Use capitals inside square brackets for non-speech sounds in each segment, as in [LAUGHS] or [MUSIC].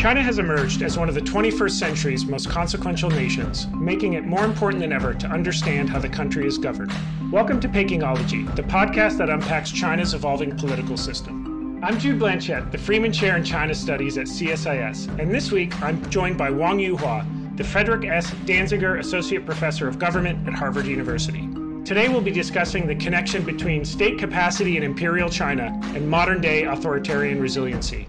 China has emerged as one of the 21st century's most consequential nations, making it more important than ever to understand how the country is governed. Welcome to Pekingology, the podcast that unpacks China's evolving political system. I'm Jude Blanchette, the Freeman Chair in China Studies at CSIS, and this week I'm joined by Wang Yuhua, the Frederick S. Danziger Associate Professor of Government at Harvard University. Today we'll be discussing the connection between state capacity in imperial China and modern day authoritarian resiliency.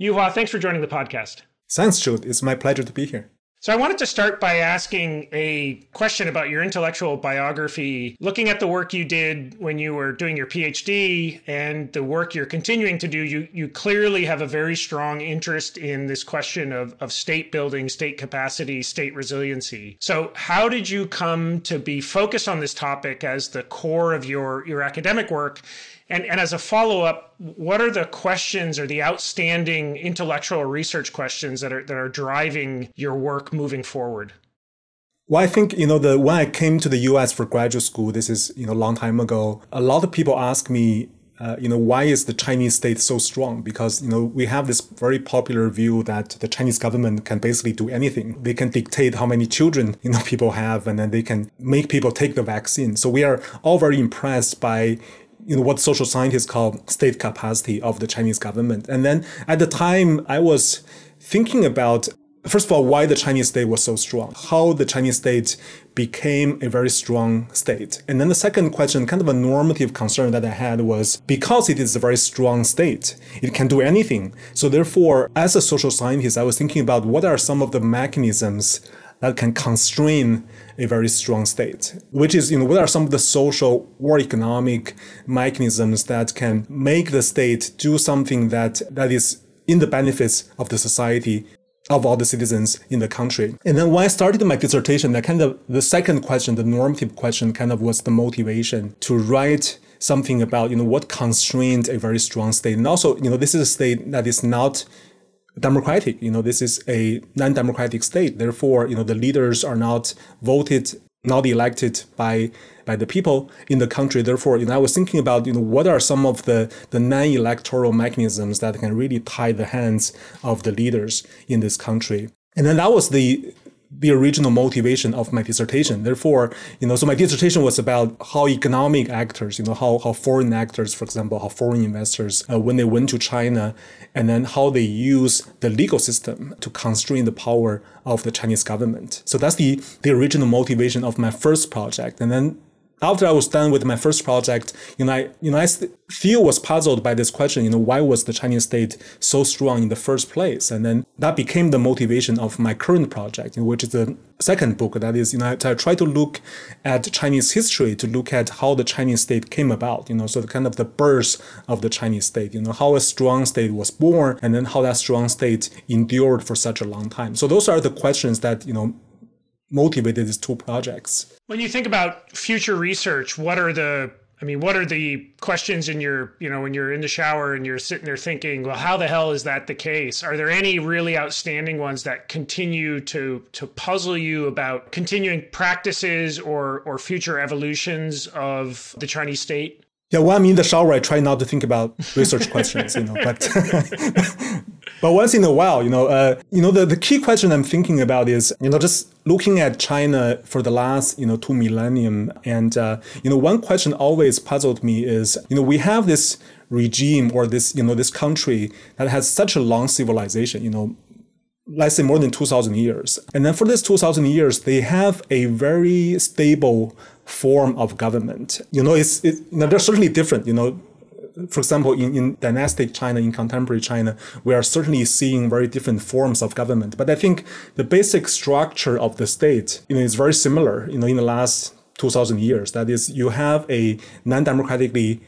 Yuhua, thanks for joining the podcast. Thanks, Jude. It's my pleasure to be here. So, I wanted to start by asking a question about your intellectual biography, looking at the work you did when you were doing your PhD and the work you're continuing to do. You, you clearly have a very strong interest in this question of, of state building, state capacity, state resiliency. So, how did you come to be focused on this topic as the core of your, your academic work? And, and as a follow up, what are the questions or the outstanding intellectual research questions that are, that are driving your work moving forward? Well, I think, you know, the when I came to the US for graduate school, this is, you know, a long time ago, a lot of people ask me, uh, you know, why is the Chinese state so strong? Because, you know, we have this very popular view that the Chinese government can basically do anything. They can dictate how many children, you know, [LAUGHS] people have, and then they can make people take the vaccine. So we are all very impressed by, you know what social scientists call state capacity of the Chinese government. And then at the time, I was thinking about first of all why the Chinese state was so strong, how the Chinese state became a very strong state. And then the second question, kind of a normative concern that I had was because it is a very strong state, it can do anything. So therefore, as a social scientist, I was thinking about what are some of the mechanisms that can constrain a very strong state, which is, you know, what are some of the social or economic mechanisms that can make the state do something that, that is in the benefits of the society of all the citizens in the country. And then when I started my dissertation, that kind of the second question, the normative question kind of was the motivation to write something about, you know, what constrained a very strong state. And also, you know, this is a state that is not democratic. You know, this is a non-democratic state. Therefore, you know, the leaders are not voted, not elected by by the people in the country. Therefore, you know, I was thinking about, you know, what are some of the the non-electoral mechanisms that can really tie the hands of the leaders in this country. And then that was the the original motivation of my dissertation. Therefore, you know, so my dissertation was about how economic actors, you know, how, how foreign actors, for example, how foreign investors, uh, when they went to China, and then how they use the legal system to constrain the power of the Chinese government. So that's the, the original motivation of my first project. And then after I was done with my first project, you know, I, you know, I still was puzzled by this question, you know, why was the Chinese state so strong in the first place? And then that became the motivation of my current project, which is the second book. That is, you know, I try to look at Chinese history to look at how the Chinese state came about, you know, so the kind of the birth of the Chinese state, you know, how a strong state was born and then how that strong state endured for such a long time. So those are the questions that, you know, motivated these two projects. When you think about future research, what are the I mean, what are the questions in your, you know, when you're in the shower and you're sitting there thinking, well, how the hell is that the case? Are there any really outstanding ones that continue to to puzzle you about continuing practices or or future evolutions of the Chinese state? Yeah, well, I'm in the shower. I try not to think about research [LAUGHS] questions, you know, but [LAUGHS] but once in a while, you know, uh, you know, the, the key question I'm thinking about is, you know, just looking at China for the last, you know, two millennium, and uh, you know, one question always puzzled me is, you know, we have this regime or this, you know, this country that has such a long civilization, you know, let's say more than 2000 years. And then for this 2000 years, they have a very stable form of government. You know, it's, it, you know, they're certainly different, you know, for example, in, in dynastic China, in contemporary China, we are certainly seeing very different forms of government. But I think the basic structure of the state, you know, is very similar, you know, in the last 2000 years. That is, you have a non-democratically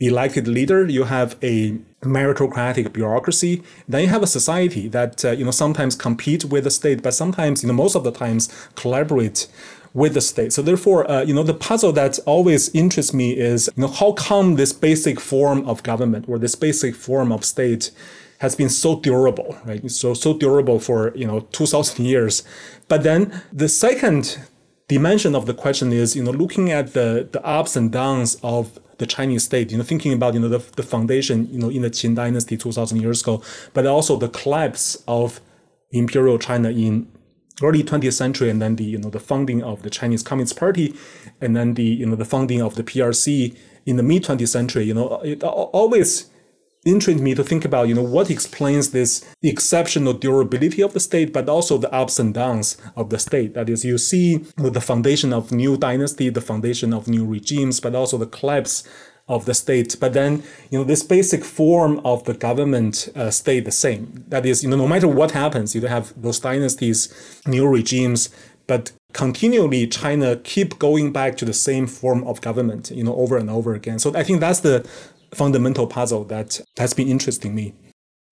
elected leader, you have a meritocratic bureaucracy, then you have a society that, uh, you know, sometimes compete with the state, but sometimes, you know, most of the times collaborate with the state. So therefore, uh, you know, the puzzle that always interests me is, you know, how come this basic form of government or this basic form of state has been so durable, right? So, so durable for, you know, 2000 years. But then the second dimension of the question is, you know, looking at the, the ups and downs of the Chinese state, you know, thinking about, you know, the, the foundation, you know, in the Qin dynasty 2000 years ago, but also the collapse of imperial China in early 20th century and then the, you know, the founding of the Chinese Communist Party and then the, you know, the founding of the PRC in the mid 20th century, you know, it always intrigued me to think about, you know, what explains this exceptional durability of the state, but also the ups and downs of the state. That is, you see the foundation of new dynasty, the foundation of new regimes, but also the collapse of the state. But then, you know, this basic form of the government uh, stayed the same. That is, you know, no matter what happens, you have those dynasties, new regimes, but continually China keep going back to the same form of government, you know, over and over again. So I think that's the fundamental puzzle that has been interesting me.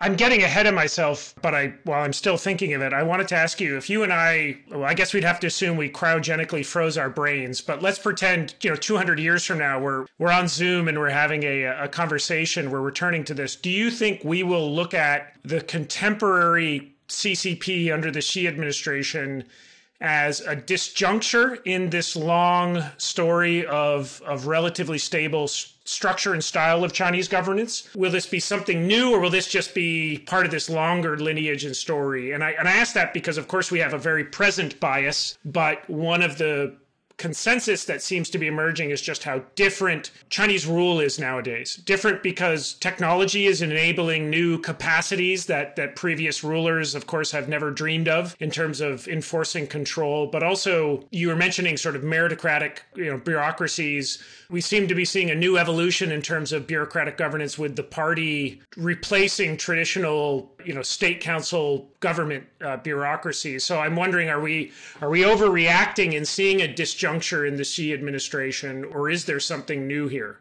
I'm getting ahead of myself, but I while I'm still thinking of it, I wanted to ask you if you and I well, I guess we'd have to assume we cryogenically froze our brains, but let's pretend, you know, 200 years from now we're we're on Zoom and we're having a, a conversation, we're returning to this. Do you think we will look at the contemporary CCP under the Xi administration as a disjuncture in this long story of, of relatively stable structure and style of Chinese governance? Will this be something new or will this just be part of this longer lineage and story? And I, and I ask that because, of course, we have a very present bias, but one of the consensus that seems to be emerging is just how different Chinese rule is nowadays. Different because technology is enabling new capacities that that previous rulers of course have never dreamed of in terms of enforcing control, but also you were mentioning sort of meritocratic, you know, bureaucracies. We seem to be seeing a new evolution in terms of bureaucratic governance with the party replacing traditional you know state council government uh, bureaucracies. So I'm wondering, are we are we overreacting and seeing a disjuncture in the Xi administration, or is there something new here?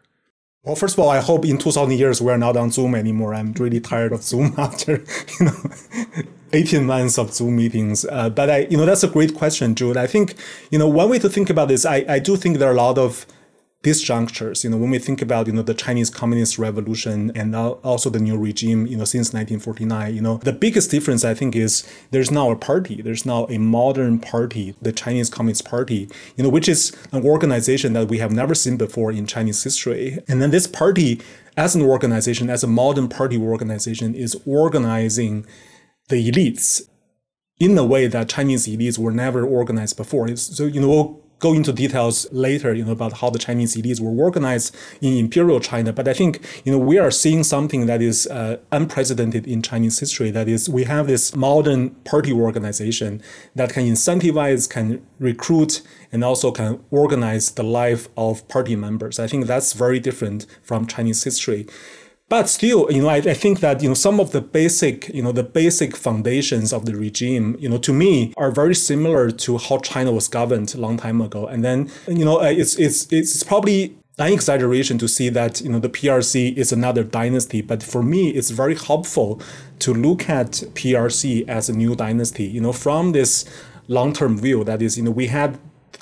Well, first of all, I hope in 2000 years we're not on Zoom anymore. I'm really tired of Zoom [LAUGHS] after you know [LAUGHS] 18 months of Zoom meetings. Uh, but I, you know, that's a great question, Jude. I think you know one way to think about this. I, I do think there are a lot of disjunctures, you know, when we think about, you know, the Chinese Communist Revolution and also the new regime, you know, since 1949, you know, the biggest difference I think is there's now a party, there's now a modern party, the Chinese Communist Party, you know, which is an organization that we have never seen before in Chinese history. And then this party, as an organization, as a modern party organization, is organizing the elites in a way that Chinese elites were never organized before. So, you know, go into details later, you know, about how the Chinese elites were organized in imperial China. But I think, you know, we are seeing something that is uh, unprecedented in Chinese history. That is, we have this modern party organization that can incentivize, can recruit, and also can organize the life of party members. I think that's very different from Chinese history. But still, you know, I, I, think that you know some of the basic, you know, the basic foundations of the regime, you know, to me are very similar to how China was governed a long time ago. And then, you know, uh, it's it's it's probably an exaggeration to see that you know the PRC is another dynasty, but for me, it's very helpful to look at PRC as a new dynasty. You know, from this long-term view, that is, you know, we had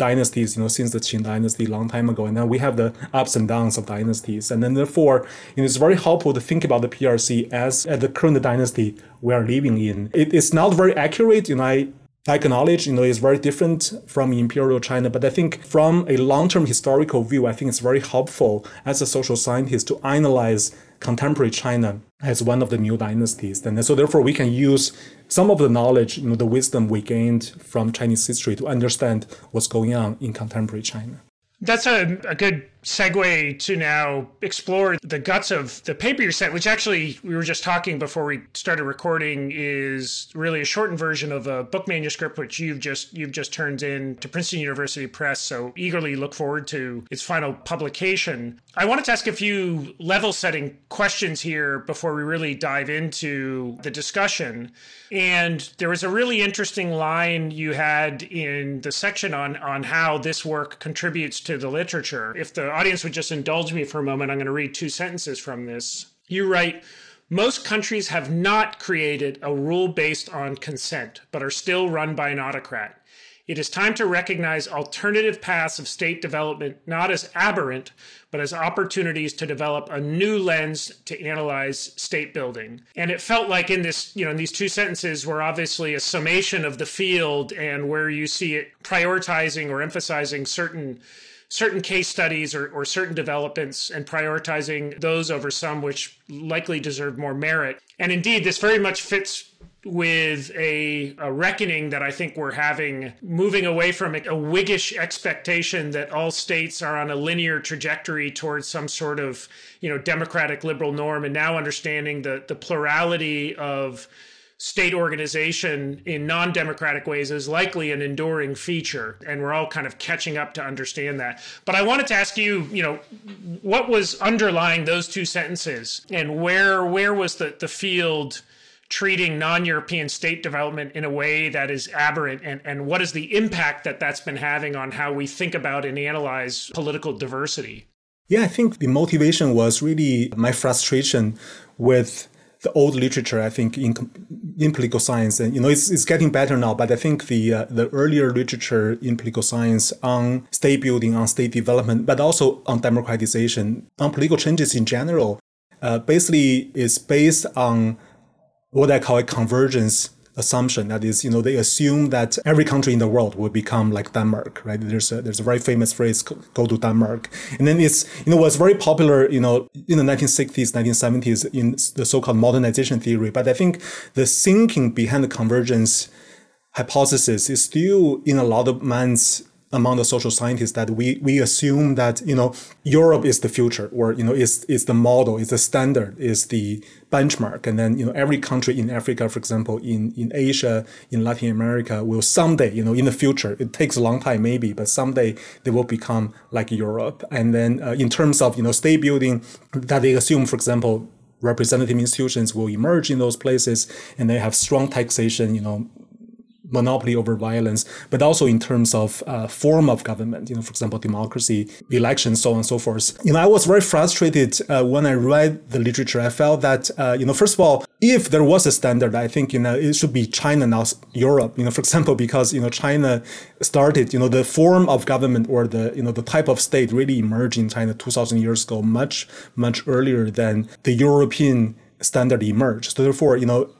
dynasties, you know, since the Qin dynasty a long time ago. And then we have the ups and downs of dynasties. And then therefore, you know, it's very helpful to think about the PRC as, at the current dynasty we are living in. It, it's not very accurate, you know, I I acknowledge, you know, it's very different from imperial China, but I think from a long-term historical view, I think it's very helpful as a social scientist to analyze contemporary China as one of the new dynasties. And so therefore we can use some of the knowledge, you know, the wisdom we gained from Chinese history to understand what's going on in contemporary China. That's a, a good segue to now explore the guts of the paper you sent, which actually we were just talking before we started recording is really a shortened version of a book manuscript which you've just you've just turned in to Princeton University Press. So eagerly look forward to its final publication. I wanted to ask a few level setting questions here before we really dive into the discussion. And there was a really interesting line you had in the section on on how this work contributes to the literature. If the audience would just indulge me for a moment, I'm going to read two sentences from this. You write, most countries have not created a rule based on consent, but are still run by an autocrat. It is time to recognize alternative paths of state development not as aberrant, but as opportunities to develop a new lens to analyze state building. And it felt like in this, you know, in these two sentences were obviously a summation of the field and where you see it prioritizing or emphasizing certain certain case studies or, or certain developments and prioritizing those over some which likely deserve more merit. And indeed, this very much fits with a, a, reckoning that I think we're having, moving away from a Whiggish expectation that all states are on a linear trajectory towards some sort of, you know, democratic liberal norm, and now understanding the the plurality of state organization in non-democratic ways is likely an enduring feature and we're all kind of catching up to understand that but i wanted to ask you you know what was underlying those two sentences and where where was the the field treating non-European state development in a way that is aberrant and, and what is the impact that that's been having on how we think about and analyze political diversity? Yeah, I think the motivation was really my frustration with the old literature. I think in in political science, and you know, it's, it's getting better now. But I think the uh, the earlier literature in political science on state building, on state development, but also on democratization, on political changes in general, uh, basically is based on what I call a convergence assumption. That is, you know, they assume that every country in the world will become like Denmark, right? There's a, there's a very famous phrase, go to Denmark. And then it's, you know, was very popular, you know, in the 1960s, 1970s in the so-called modernization theory. But I think the thinking behind the convergence hypothesis is still in a lot of minds among the social scientists that we we assume that you know Europe is the future or you know is is the model is the standard is the benchmark. And then you know every country in Africa for example in in Asia in Latin America will someday you know in the future it takes a long time maybe but someday they will become like Europe. And then uh, in terms of you know state building that they assume for example representative institutions will emerge in those places and they have strong taxation you know monopoly over violence, but also in terms of uh, form of government, you know, for example, democracy, elections, so on and so forth. You know, I was very frustrated uh, when I read the literature. I felt that, uh, you know, first of all, if there was a standard, I think, you know, it should be China, not Europe, you know, for example, because, you know, China started, you know, the form of government or the, you know, the type of state really emerged in China 2000 years ago, much, much earlier than the European standard emerged. So therefore, you know,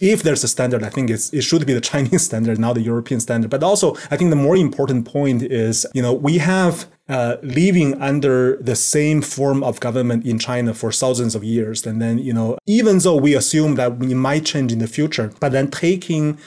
if there's a standard, I think it's, it should be the [LAUGHS] Chinese standard, not the European standard. But also, I think the more important point is, you know, we have uh, living under the same form of government in China for thousands of years. And then, you know, even though we assume that we might change in the future, but then taking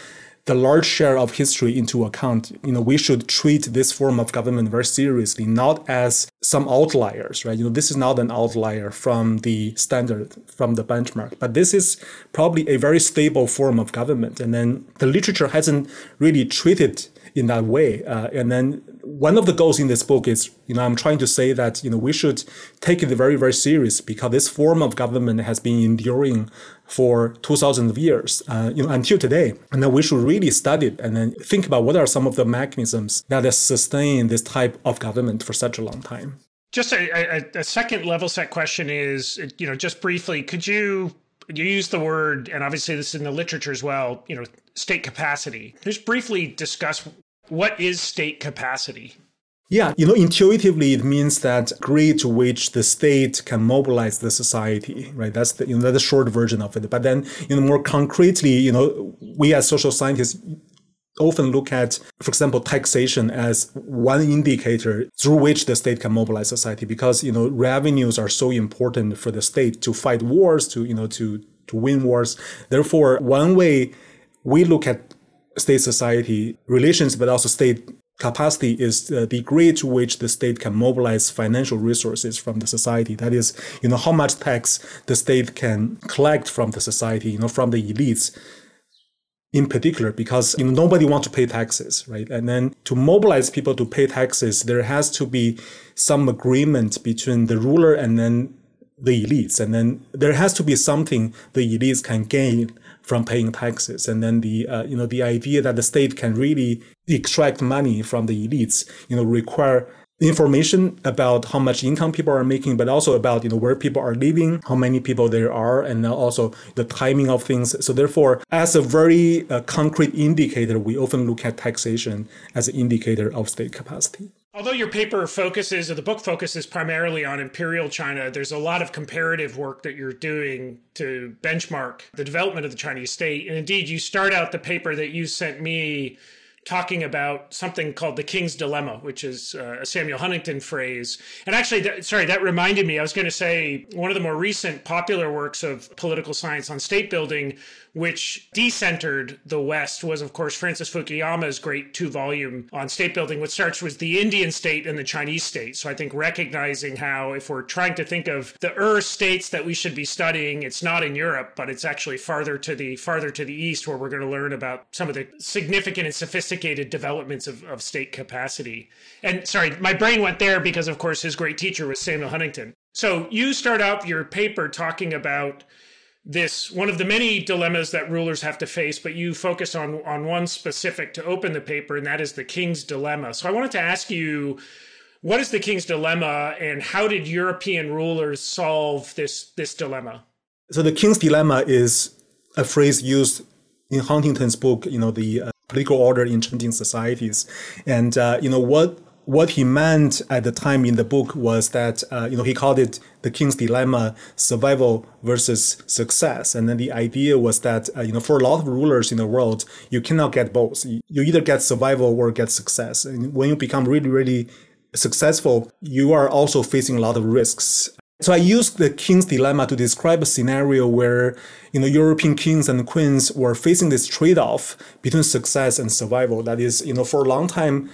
the large share of history into account, you know, we should treat this form of government very seriously, not as some outliers, right? You know, this is not an outlier from the standard, from the benchmark, but this is probably a very stable form of government. And then the literature hasn't really treated in that way. Uh, and then one of the goals in this book is, you know, I'm trying to say that, you know, we should take it very, very serious because this form of government has been enduring for 2000 years, uh, you know, until today. And then we should really study it and then think about what are some of the mechanisms that sustain this type of government for such a long time. Just a, a, a second level set question is, you know, just briefly, could you you use the word, and obviously this is in the literature as well, you know, state capacity. Just briefly discuss what is state capacity? Yeah, you know, intuitively, it means that degree to which the state can mobilize the society, right? That's the, you know, that's the short version of it. But then, you know, more concretely, you know, we as social scientists often look at, for example, taxation as one indicator through which the state can mobilize society because, you know, revenues are so important for the state to fight wars, to, you know, to, to win wars. Therefore, one way we look at state society relations, but also state capacity is the degree to which the state can mobilize financial resources from the society. That is, you know, how much tax the state can collect from the society, you know, from the elites in particular, because you know, nobody wants to pay taxes, right? And then to mobilize people to pay taxes, there has to be some agreement between the ruler and then the elites. And then there has to be something the elites can gain from paying taxes. And then the, uh, you know, the idea that the state can really extract money from the elites, you know, require information about how much income people are making, but also about you know where people are living, how many people there are, and also the timing of things. So therefore, as a very uh, concrete indicator, we often look at taxation as an indicator of state capacity. Although your paper focuses, or the book focuses primarily on imperial China, there's a lot of comparative work that you're doing to benchmark the development of the Chinese state. And indeed, you start out the paper that you sent me talking about something called the King's Dilemma, which is uh, a Samuel Huntington phrase. And actually, that, sorry, that reminded me. I was going to say one of the more recent popular works of political science on state building which decentered the West was, of course, Francis Fukuyama's great two volume on state building, which starts with the Indian state and the Chinese state. So I think recognizing how, if we're trying to think of the Ur states that we should be studying, it's not in Europe, but it's actually farther to the farther to the east where we're going to learn about some of the significant and sophisticated developments of, of state capacity. And sorry, my brain went there because, of course, his great teacher was Samuel Huntington. So you start out your paper talking about this one of the many dilemmas that rulers have to face, but you focus on on one specific to open the paper, and that is the king's dilemma. So I wanted to ask you, what is the king's dilemma, and how did European rulers solve this this dilemma? So the king's dilemma is a phrase used in Huntington's book, you know, the uh, political order in changing societies, and uh, you know what what he meant at the time in the book was that uh, you know he called it the king's dilemma survival versus success. And then the idea was that uh, you know for a lot of rulers in the world you cannot get both. You either get survival or get success. And when you become really really successful you are also facing a lot of risks. So I used the king's dilemma to describe a scenario where, you know, European kings and queens were facing this trade-off between success and survival. That is, you know, for a long time,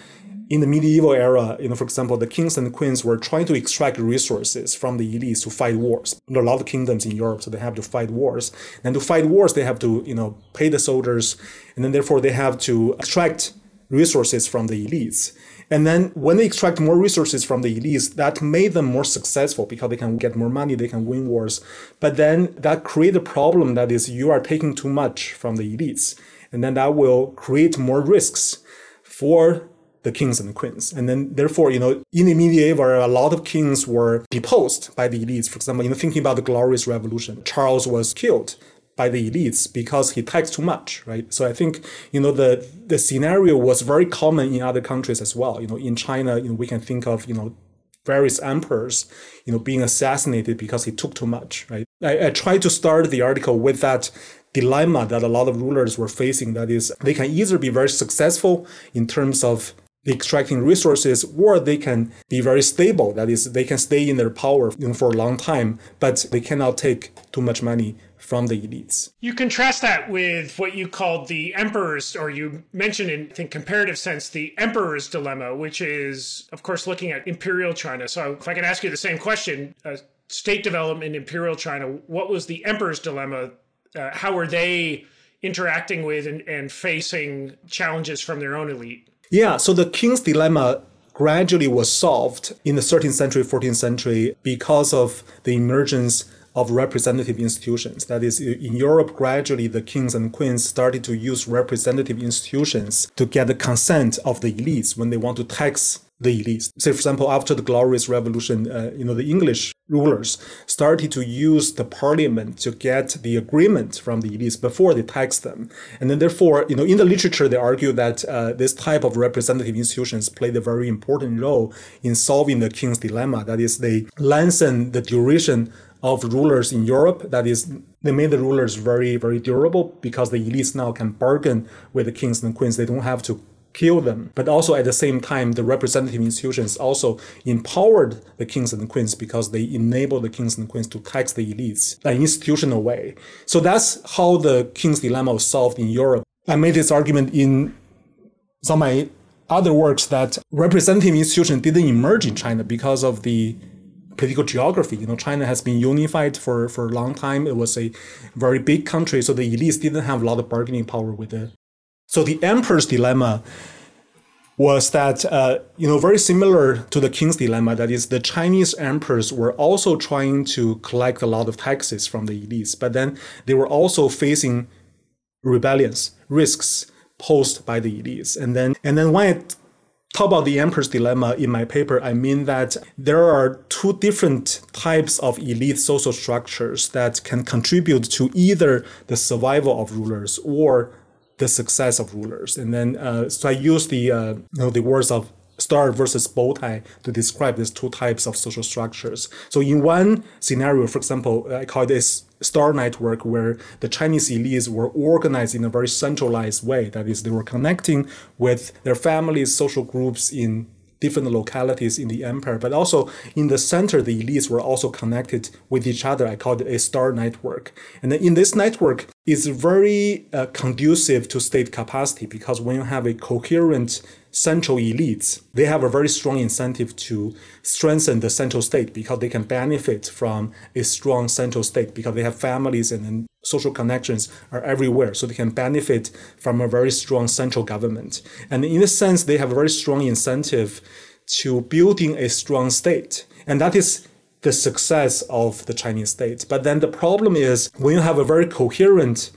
in the medieval era, you know, for example, the kings and queens were trying to extract resources from the elites to fight wars. There are a lot of kingdoms in Europe, so they have to fight wars. And to fight wars, they have to, you know, pay the soldiers, and then therefore they have to extract resources from the elites. And then when they extract more resources from the elites, that made them more successful because they can get more money, they can win wars. But then that create a problem that is you are taking too much from the elites. And then that will create more risks for the kings and the queens. And then therefore, you know, in the medieval a lot of kings were deposed by the elites. For example, you know, thinking about the Glorious Revolution, Charles was killed by the elites because he taxed too much, right? So I think, you know, the the scenario was very common in other countries as well. You know, in China, you know, we can think of, you know, various emperors, you know, being assassinated because he took too much, right? I, I tried to start the article with that dilemma that a lot of rulers were facing. That is, they can either be very successful in terms of extracting resources, or they can be very stable. That is, they can stay in their power for a long time, but they cannot take too much money from the elites. You contrast that with what you called the emperor's, or you mentioned in I think comparative sense, the emperor's dilemma, which is, of course, looking at imperial China. So if I can ask you the same question, uh, state development in imperial China, what was the emperor's dilemma? Uh, how were they interacting with and, and facing challenges from their own elite? Yeah, so the king's dilemma gradually was solved in the 13th century, 14th century because of the emergence of representative institutions. That is, in Europe, gradually the kings and queens started to use representative institutions to get the consent of the elites when they want to tax the elites. Say, for example, after the Glorious Revolution, uh, you know, the English rulers started to use the parliament to get the agreement from the elites before they tax them. And then, therefore, you know, in the literature, they argue that uh, this type of representative institutions played a very important role in solving the king's dilemma. That is, they lengthen the duration of rulers in Europe. That is, they made the rulers very, very durable because the elites now can bargain with the kings and queens. They don't have to kill them. But also at the same time, the representative institutions also empowered the kings and queens because they enable the kings and queens to tax the elites in an institutional way. So that's how the king's dilemma was solved in Europe. I made this argument in some of my other works that representative institutions didn't emerge in China because of the political geography. You know, China has been unified for, for a long time. It was a very big country, so the elites didn't have a lot of bargaining power with the so the emperor's dilemma was that, uh, you know, very similar to the king's dilemma. That is, the Chinese emperors were also trying to collect a lot of taxes from the elites, but then they were also facing rebellions, risks posed by the elites. And then, and then when I talk about the emperor's dilemma in my paper, I mean that there are two different types of elite social structures that can contribute to either the survival of rulers or the success of rulers. And then, uh, so I use the uh, you know the words of star versus bow tie to describe these two types of social structures. So in one scenario, for example, I call this star network where the Chinese elites were organized in a very centralized way. That is, they were connecting with their families, social groups in different localities in the empire, but also in the center, the elites were also connected with each other. I call it a star network. And then in this network, it's very uh, conducive to state capacity because when you have a coherent central elites, they have a very strong incentive to strengthen the central state because they can benefit from a strong central state because they have families and, and social connections are everywhere. So they can benefit from a very strong central government. And in a sense, they have a very strong incentive to building a strong state. And that is the success of the Chinese state. But then the problem is when you have a very coherent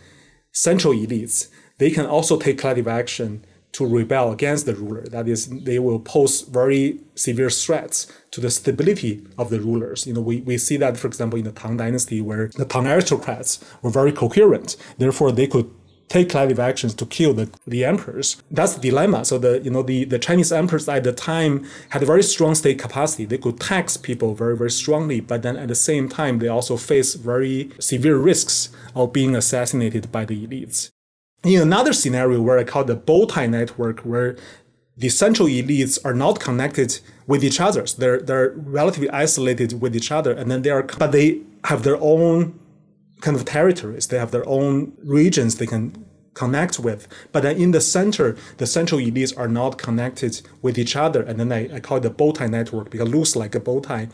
central elites, they can also take collective action to rebel against the ruler. That is, they will pose very severe threats to the stability of the rulers. You know, we, we see that, for example, in the Tang Dynasty, where the Tang aristocrats were very coherent. Therefore, they could take collective actions to kill the, the emperors. That's the dilemma. So the you know the, the Chinese emperors at the time had a very strong state capacity. They could tax people very, very strongly, but then at the same time they also face very severe risks of being assassinated by the elites in another scenario where I call the bow tie network, where the central elites are not connected with each other. So they're they're relatively isolated with each other, and then they are, but they have their own kind of territories. They have their own regions they can connect with. But then in the center, the central elites are not connected with each other, and then I, I call it the bow tie network because it looks like a bow tie.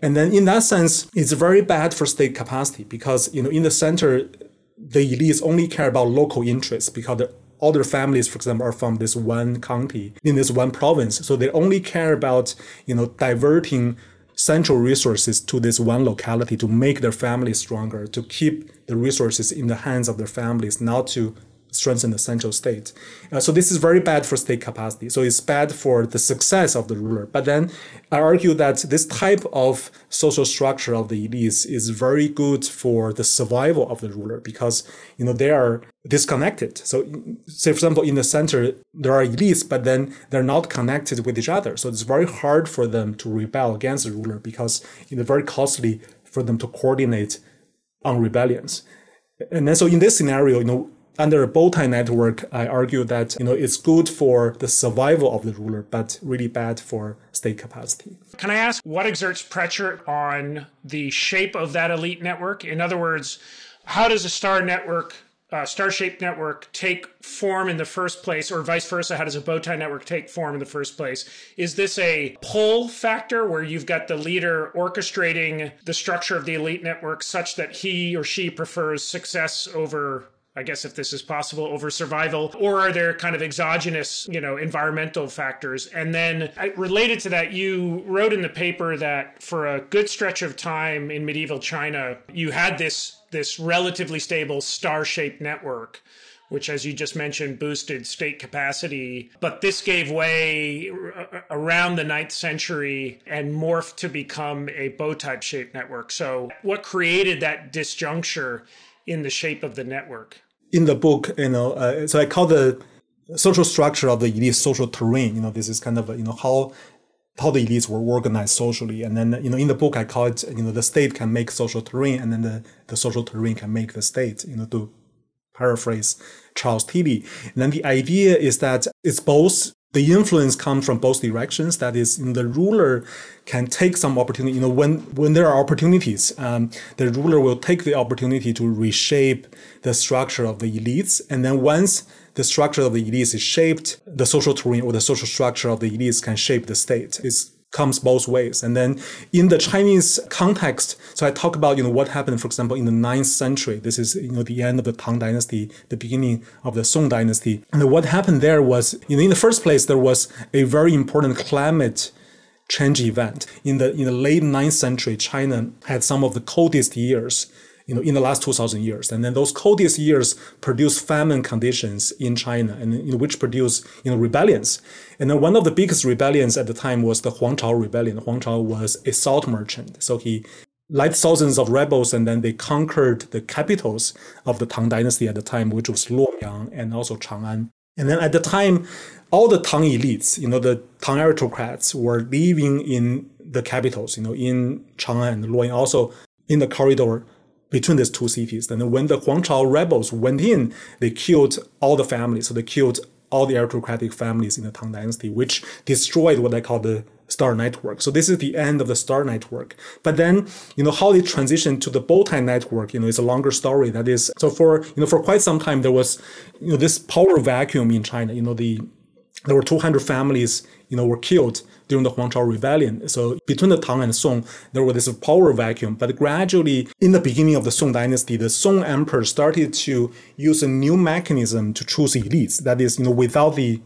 And then in that sense, it's very bad for state capacity because you know in the center the elites only care about local interests because the other families, for example, are from this one county in this one province. So they only care about, you know, diverting central resources to this one locality to make their families stronger, to keep the resources in the hands of their families, not to strengthen the central state. Uh, so this is very bad for state capacity. So it's bad for the success of the ruler. But then I argue that this type of social structure of the elites is very good for the survival of the ruler because you know they are disconnected. So say for example in the center there are elites, but then they're not connected with each other. So it's very hard for them to rebel against the ruler because it's very costly for them to coordinate on rebellions. And then so in this scenario, you know, under a bow tie network, I argue that you know it's good for the survival of the ruler, but really bad for state capacity. Can I ask what exerts pressure on the shape of that elite network? In other words, how does a star network, uh, star-shaped network, take form in the first place, or vice versa? How does a bow tie network take form in the first place? Is this a pull factor where you've got the leader orchestrating the structure of the elite network such that he or she prefers success over I guess if this is possible over survival, or are there kind of exogenous, you know, environmental factors? And then related to that, you wrote in the paper that for a good stretch of time in medieval China, you had this this relatively stable star-shaped network which, as you just mentioned, boosted state capacity. But this gave way around the ninth century and morphed to become a bow tie shaped network. So, what created that disjuncture in the shape of the network? In the book, you know, uh, so I call the social structure of the elite social terrain. You know, this is kind of you know how how the elites were organized socially, and then you know in the book I call it you know the state can make social terrain, and then the the social terrain can make the state. You know, to paraphrase Charles Tilly. And then the idea is that it's both the influence comes from both directions. That is, the ruler can take some opportunity. You know, when when there are opportunities, um, the ruler will take the opportunity to reshape the structure of the elites. And then once the structure of the elites is shaped, the social terrain or the social structure of the elites can shape the state. It's comes both ways. And then in the Chinese context, so I talk about, you know, what happened, for example, in the ninth century. This is, you know, the end of the Tang dynasty, the beginning of the Song dynasty. And what happened there was, you know, in the first place, there was a very important climate change event. In the, in the late ninth century, China had some of the coldest years you know, in the last 2000 years. And then those coldest years produce famine conditions in China and you know, which produce, you know, rebellions. And then one of the biggest rebellions at the time was the Huang Chao rebellion. Huang Chao was a salt merchant. So he led thousands of rebels and then they conquered the capitals of the Tang dynasty at the time, which was Luoyang and also Chang'an. And then at the time, all the Tang elites, you know, the Tang aristocrats were living in the capitals, you know, in Chang'an and Luoyang, also in the corridor between these two cities. And when the Huang Chao rebels went in, they killed all the families. So they killed all the aristocratic families in the Tang Dynasty, which destroyed what I call the Star Network. So this is the end of the Star Network. But then, you know, how they transitioned to the Bowtie Network, you know, is a longer story. That is, so for, you know, for quite some time, there was, you know, this power vacuum in China. You know, the, there were 200 families, you know, were killed during the Huang Chao rebellion. So between the Tang and Song, there was this power vacuum. But gradually, in the beginning of the Song dynasty, the Song emperor started to use a new mechanism to choose elites. That is, you know, without the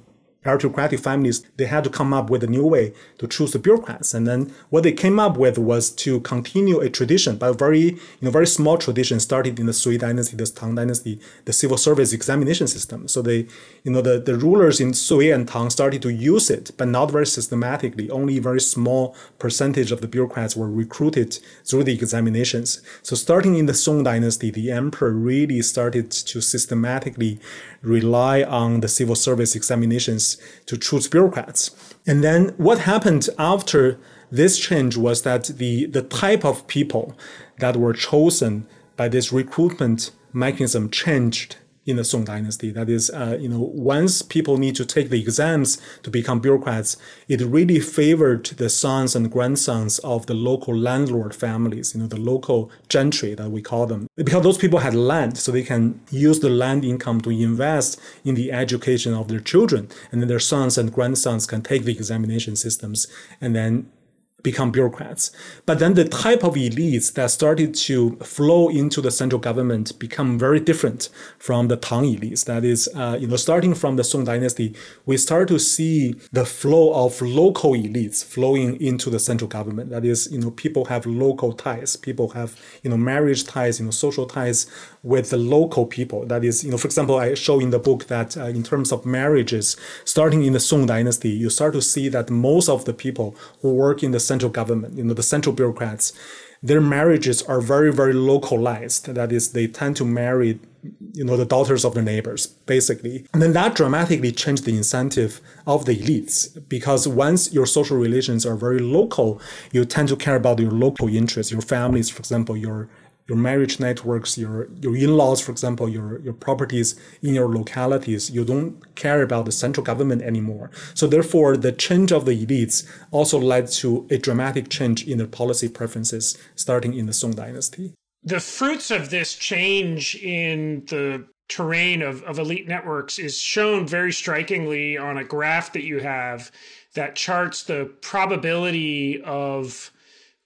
aristocratic families, they had to come up with a new way to choose the bureaucrats. And then what they came up with was to continue a tradition, but a very, you know, very small tradition started in the Sui dynasty, the Tang dynasty, the civil service examination system. So they, you know, the, the rulers in Sui and Tang started to use it, but not very systematically. Only a very small percentage of the bureaucrats were recruited through the examinations. So starting in the Song dynasty, the emperor really started to systematically rely on the civil service examinations to choose bureaucrats. And then what happened after this change was that the, the type of people that were chosen by this recruitment mechanism changed in the Song dynasty. That is, uh, you know, once people need to take the exams to become bureaucrats, it really favored the sons and grandsons of the local landlord families, you know, the local gentry that we call them. Because those people had land, so they can use the land income to invest in the education of their children. And then their sons and grandsons can take the examination systems and then become bureaucrats. But then the type of elites that started to flow into the central government become very different from the Tang elites. That is, uh, you know, starting from the Song dynasty, we start to see the flow of local elites flowing into the central government. That is, you know, people have local ties, people have, you know, marriage ties, you know, social ties with the local people. That is, you know, for example, I show in the book that uh, in terms of marriages, starting in the Song dynasty, you start to see that most of the people who work in the central government, you know, the central bureaucrats, their marriages are very, very localized. That is, they tend to marry, you know, the daughters of their neighbors, basically. And then that dramatically changed the incentive of the elites because once your social relations are very local, you tend to care about your local interests, your families, for example, your your marriage networks, your your in-laws, for example, your your properties in your localities, you don't care about the central government anymore. So therefore, the change of the elites also led to a dramatic change in their policy preferences, starting in the Song dynasty. The fruits of this change in the terrain of, of elite networks is shown very strikingly on a graph that you have that charts the probability of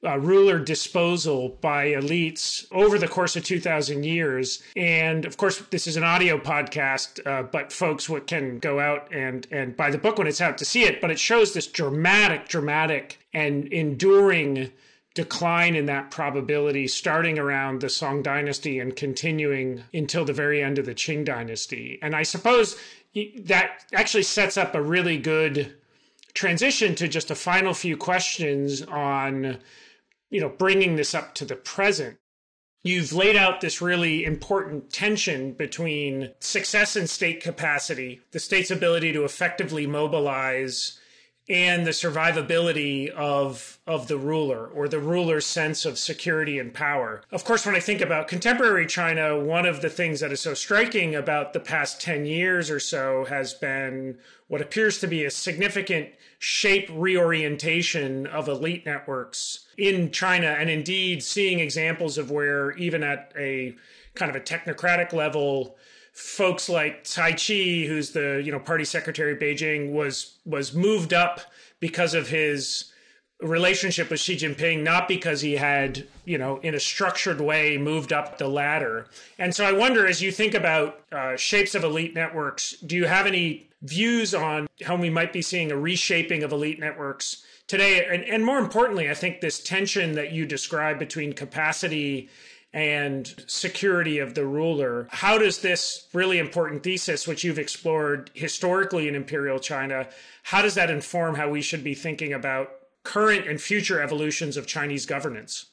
uh, ruler disposal by elites over the course of 2000 years. And of course this is an audio podcast uh, but folks can go out and and buy the book when it's out to see it. But it shows this dramatic dramatic and enduring decline in that probability starting around the Song dynasty and continuing until the very end of the Qing dynasty. And i suppose that actually sets up a really good transition to just a final few questions on you know, bringing this up to the present, you've laid out this really important tension between success and state capacity, the state's ability to effectively mobilize and the survivability of of the ruler or the ruler's sense of security and power. Of course, when I think about contemporary China, one of the things that is so striking about the past 10 years or so has been what appears to be a significant shape reorientation of elite networks in China, and indeed seeing examples of where, even at a kind of a technocratic level, folks like Cai Qi, who's the you know party secretary of Beijing, was was moved up because of his relationship with Xi Jinping, not because he had, you know, in a structured way moved up the ladder. And so I wonder, as you think about uh, shapes of elite networks, do you have any views on how we might be seeing a reshaping of elite networks today? And, and more importantly, I think this tension that you describe between capacity and security of the ruler. How does this really important thesis, which you've explored historically in imperial China, how does that inform how we should be thinking about current and future evolutions of Chinese governance?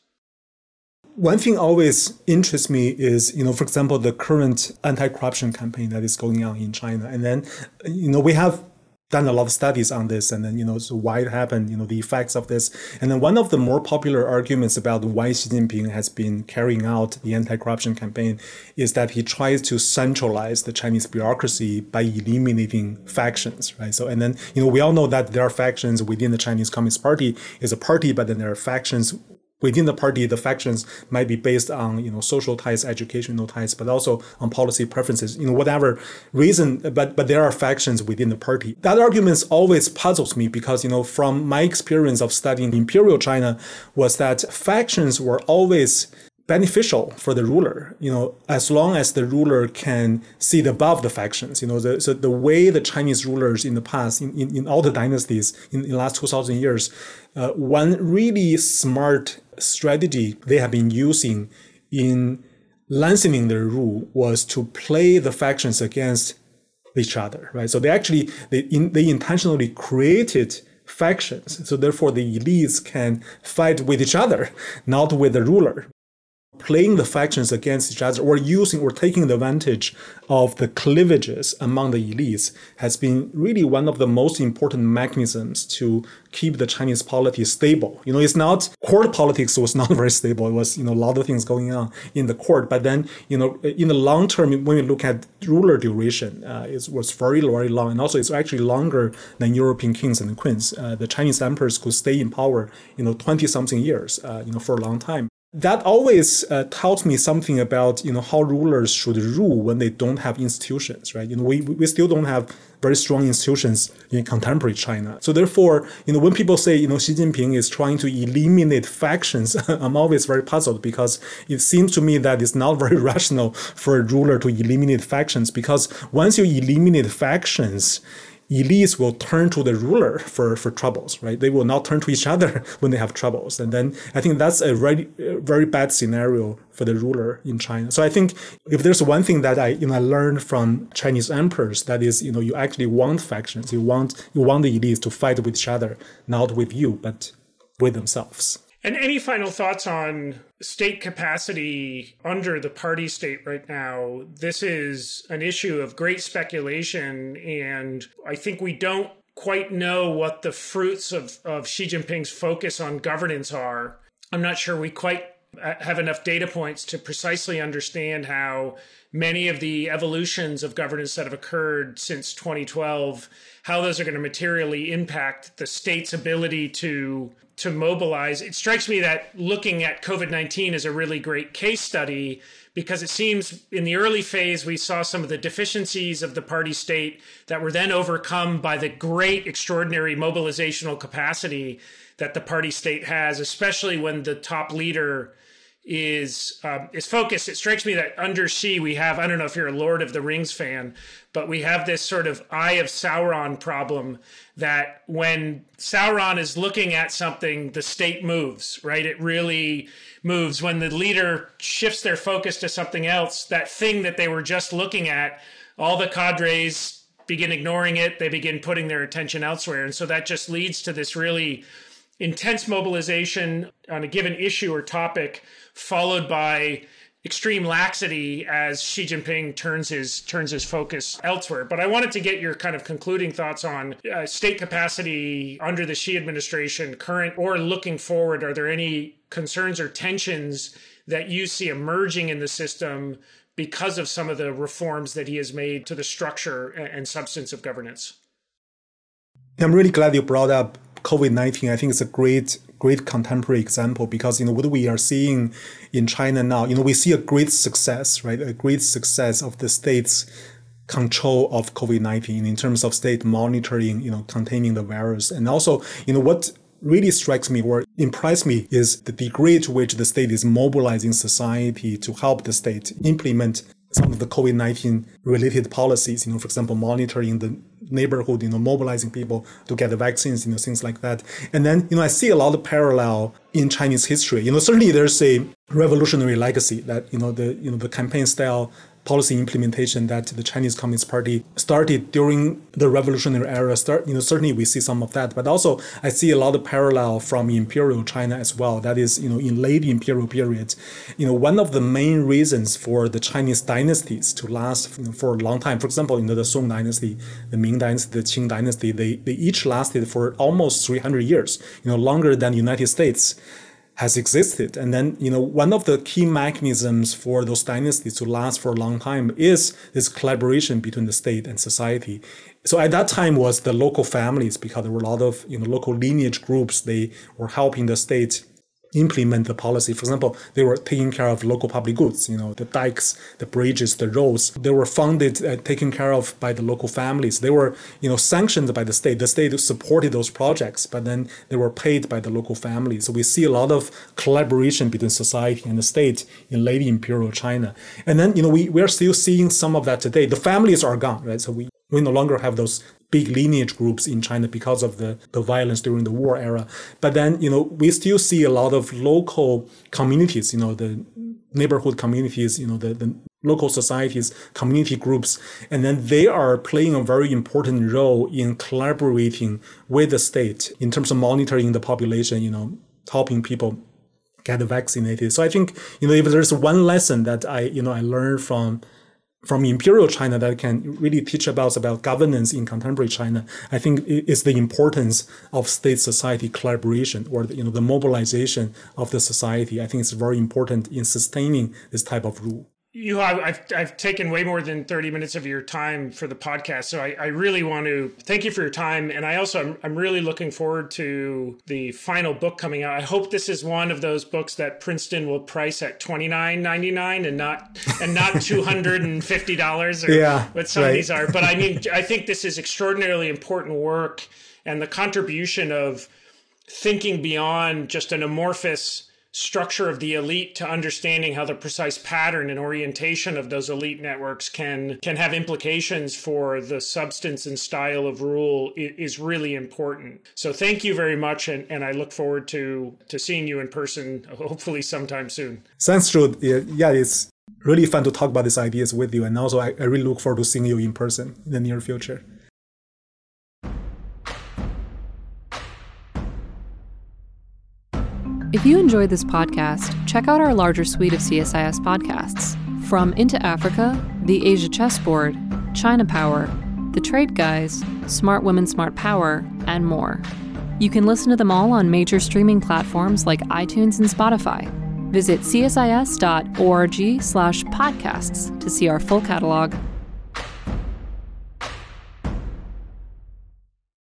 One thing always interests me is, you know, for example, the current anti-corruption campaign that is going on in China. And then, you know, we have done a lot of studies on this and then you know so why it happened you know the effects of this and then one of the more popular arguments about why xi jinping has been carrying out the anti-corruption campaign is that he tries to centralize the chinese bureaucracy by eliminating factions right so and then you know we all know that there are factions within the chinese communist party is a party but then there are factions within the party, the factions might be based on you know social ties, educational ties, but also on policy preferences. You know whatever reason, but but there are factions within the party. That argument always puzzles me because you know from my experience of studying imperial China was that factions were always beneficial for the ruler, you know, as long as the ruler can see above the factions. You know, the, so the way the Chinese rulers in the past, in, in, in all the dynasties in, in the last 2,000 years, uh, one really smart strategy they have been using in lengthening their rule was to play the factions against each other, right? So they actually, they, in, they intentionally created factions. So therefore the elites can fight with each other, not with the ruler playing the factions against each other or using or taking the advantage of the cleavages among the elites has been really one of the most important mechanisms to keep the Chinese polity stable. You know, it's not court politics was not [LAUGHS] very stable. It was, you know, a lot of things going on in the court. But then, you know, in the long term, when we look at ruler duration, uh, it was very, very long. And also it's actually longer than European kings and queens. Uh, the Chinese emperors could stay in power, you know, 20 something years, uh, you know, for a long time that always uh, taught me something about you know how rulers should rule when they don't have institutions right? You know we, we still don't have very strong institutions in contemporary china. So therefore you know when people say you know xi jinping is trying to eliminate factions [LAUGHS] i'm always very puzzled because it seems to me that it's not very [LAUGHS] rational for a ruler to eliminate factions because once you eliminate factions elites will turn to the ruler for, for troubles, right? They will not turn to each other [LAUGHS] when they have troubles. And then I think that's a very, very bad scenario for the ruler in China. So I think if there's one thing that I, you know, I learned from Chinese emperors, that is, you know, you actually want factions. You want, you want the elites to fight with each other, not with you, but with themselves. And any final thoughts on state capacity under the party state right now? This is an issue of great speculation, and I think we don't quite know what the fruits of, of Xi Jinping's focus on governance are. I'm not sure we quite uh, have enough data points to precisely understand how many of the evolutions of governance that have occurred since 2012 how those are going to materially impact the state's ability to to mobilize. It strikes me that looking at COVID 19 is a really great case study because it seems in the early phase we saw some of the deficiencies of the party state that were then overcome by the great, extraordinary mobilizational capacity that the party state has, especially when the top leader is um, is focused. It strikes me that under Xi we have I don't know if you're a Lord of the Rings fan, but we have this sort of Eye of Sauron problem that when Sauron is looking at something, the state moves. Right? It really moves when the leader shifts their focus to something else. That thing that they were just looking at, all the cadres begin ignoring it. They begin putting their attention elsewhere, and so that just leads to this really intense mobilization on a given issue or topic followed by extreme laxity as Xi Jinping turns his turns his focus elsewhere. But I wanted to get your kind of concluding thoughts on uh, state capacity under the Xi administration, current or looking forward. Are there any concerns or tensions that you see emerging in the system because of some of the reforms that he has made to the structure and substance of governance? I'm really glad you brought up COVID 19. I think it's a great great contemporary example because you know what we are seeing in China now. You know we see a great success, right? A great success of the state's control of COVID nineteen in terms of state monitoring, you know, containing the virus, and also you know what really strikes me or impressed me is the degree to which the state is mobilizing society to help the state implement some of the COVID 19 related policies, you know, for example, monitoring the neighborhood, you know, mobilizing people to get the vaccines, you know, things like that. And then, you know, I see a lot of parallel in Chinese history. You know, certainly there's a revolutionary legacy that, you know, the, you know, the campaign style policy implementation that the Chinese Communist Party started during the revolutionary era. Start, you know, certainly we see some of that, but also I see a lot of parallel from imperial China as well. That is, you know, in late imperial period, you know, one of the main reasons for the Chinese dynasties to last you know, for a long time, for example, you know, the Song dynasty, the Ming dynasty, the Qing dynasty, they, they each lasted for almost 300 years, you know, longer than the United States has existed. And then, you know, one of the key mechanisms for those dynasties to last for a long time is this collaboration between the state and society. So at that time was the local families because there were a lot of, you know, local lineage groups. They were helping the state implement the policy. For example, they were taking care of local public goods, you know, the dikes, the bridges, the roads. They were funded, uh, taken care of by the local families. They were, you know, sanctioned by the state. The state supported those projects, but then they were paid by the local families. So we see a lot of collaboration between society and the state in late imperial China. And then, you know, we, we are still seeing some of that today. The families are gone, right? So we, we no longer have those big lineage groups in China because of the, the violence during the war era. But then, you know, we still see a lot of local communities, you know, the neighborhood communities, you know, the, the local societies, community groups, and then they are playing a very important role in collaborating with the state in terms of monitoring the population, you know, helping people get vaccinated. So I think, you know, if there's one lesson that I, you know, I learned from from imperial China that can really teach about about governance in contemporary China, I think is the importance of state society collaboration or the, you know the mobilization of the society. I think it's very important in sustaining this type of rule you I've, I've taken way more than 30 minutes of your time for the podcast so I, I really want to thank you for your time and i also I'm, I'm really looking forward to the final book coming out i hope this is one of those books that princeton will price at 29.99 and not and not [LAUGHS] $250 or yeah, what some right. of these are but i mean i think this is extraordinarily important work and the contribution of thinking beyond just an amorphous structure of the elite to understanding how the precise pattern and orientation of those elite networks can can have implications for the substance and style of rule is really important. So thank you very much and, and I look forward to to seeing you in person hopefully sometime soon. Thanks, Jude. Yeah, it's really fun to talk about these ideas with you and also I, I really look forward to seeing you in person in the near future. If you enjoyed this podcast, check out our larger suite of CSIS podcasts from Into Africa, The Asia Chessboard, China Power, The Trade Guys, Smart Women, Smart Power, and more. You can listen to them all on major streaming platforms like iTunes and Spotify. Visit csis.org slash podcasts to see our full catalog